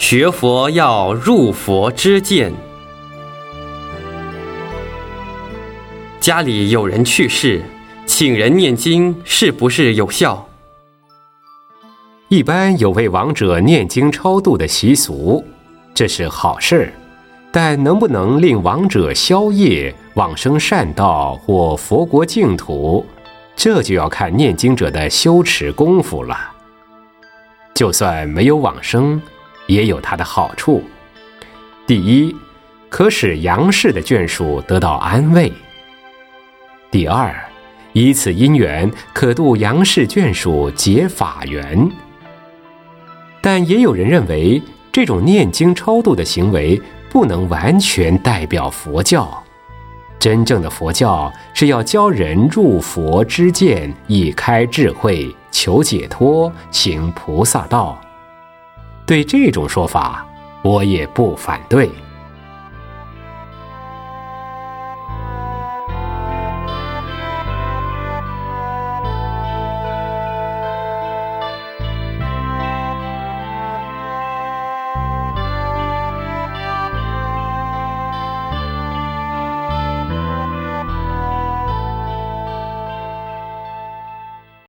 学佛要入佛之见。家里有人去世，请人念经是不是有效？一般有为亡者念经超度的习俗，这是好事但能不能令亡者消业、往生善道或佛国净土，这就要看念经者的修持功夫了。就算没有往生。也有它的好处。第一，可使杨氏的眷属得到安慰；第二，以此因缘可度杨氏眷属结法缘。但也有人认为，这种念经超度的行为不能完全代表佛教。真正的佛教是要教人入佛之见，以开智慧，求解脱，行菩萨道。对这种说法，我也不反对。